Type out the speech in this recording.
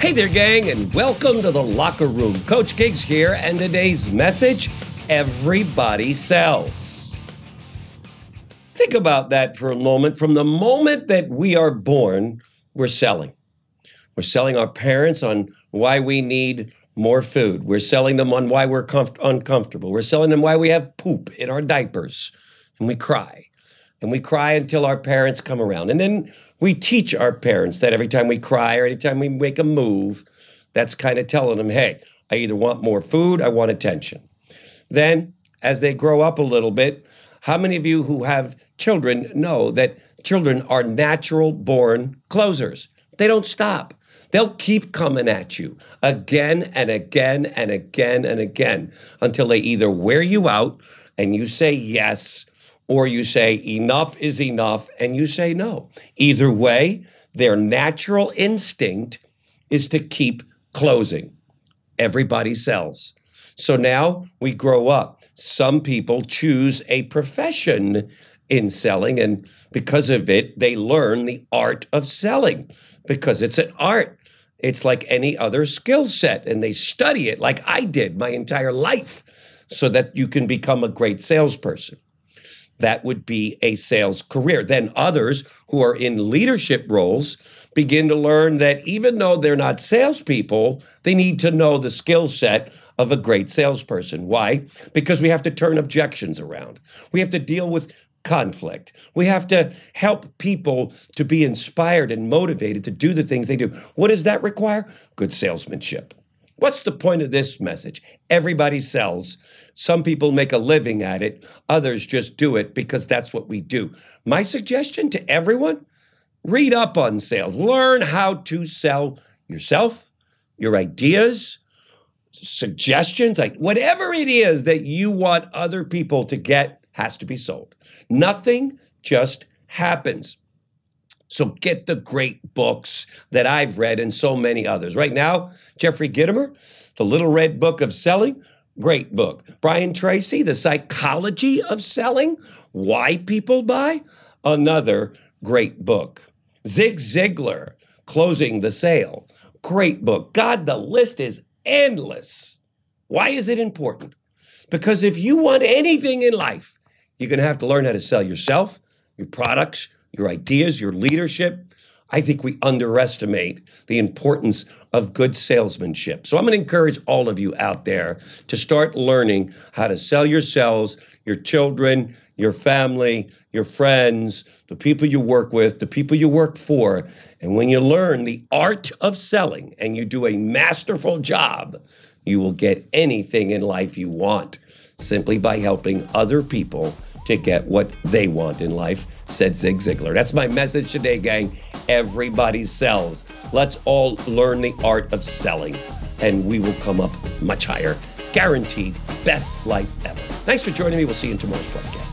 Hey there, gang, and welcome to the locker room. Coach Gigs here, and today's message everybody sells. Think about that for a moment. From the moment that we are born, we're selling. We're selling our parents on why we need more food. We're selling them on why we're comf- uncomfortable. We're selling them why we have poop in our diapers and we cry. And we cry until our parents come around. And then we teach our parents that every time we cry or anytime we make a move, that's kind of telling them, hey, I either want more food, I want attention. Then, as they grow up a little bit, how many of you who have children know that children are natural born closers? They don't stop. They'll keep coming at you again and again and again and again until they either wear you out and you say yes or you say enough is enough and you say no. Either way, their natural instinct is to keep closing. Everybody sells. So now we grow up. Some people choose a profession in selling, and because of it, they learn the art of selling because it's an art. It's like any other skill set, and they study it like I did my entire life so that you can become a great salesperson that would be a sales career. Then others who are in leadership roles begin to learn that even though they're not salespeople, they need to know the skill set of a great salesperson. Why? Because we have to turn objections around. We have to deal with conflict. We have to help people to be inspired and motivated to do the things they do. What does that require? Good salesmanship. What's the point of this message? Everybody sells. Some people make a living at it, others just do it because that's what we do. My suggestion to everyone read up on sales, learn how to sell yourself, your ideas, suggestions, like whatever it is that you want other people to get has to be sold. Nothing just happens. So get the great books that I've read and so many others. Right now, Jeffrey Gitomer, The Little Red Book of Selling, great book. Brian Tracy, The Psychology of Selling, Why People Buy, another great book. Zig Ziglar, Closing the Sale, great book. God, the list is endless. Why is it important? Because if you want anything in life, you're going to have to learn how to sell yourself, your products, your ideas, your leadership. I think we underestimate the importance of good salesmanship. So I'm going to encourage all of you out there to start learning how to sell yourselves, your children, your family, your friends, the people you work with, the people you work for. And when you learn the art of selling and you do a masterful job, you will get anything in life you want simply by helping other people to get what they want in life, said Zig Ziglar. That's my message today, gang. Everybody sells. Let's all learn the art of selling, and we will come up much higher. Guaranteed best life ever. Thanks for joining me. We'll see you in tomorrow's podcast.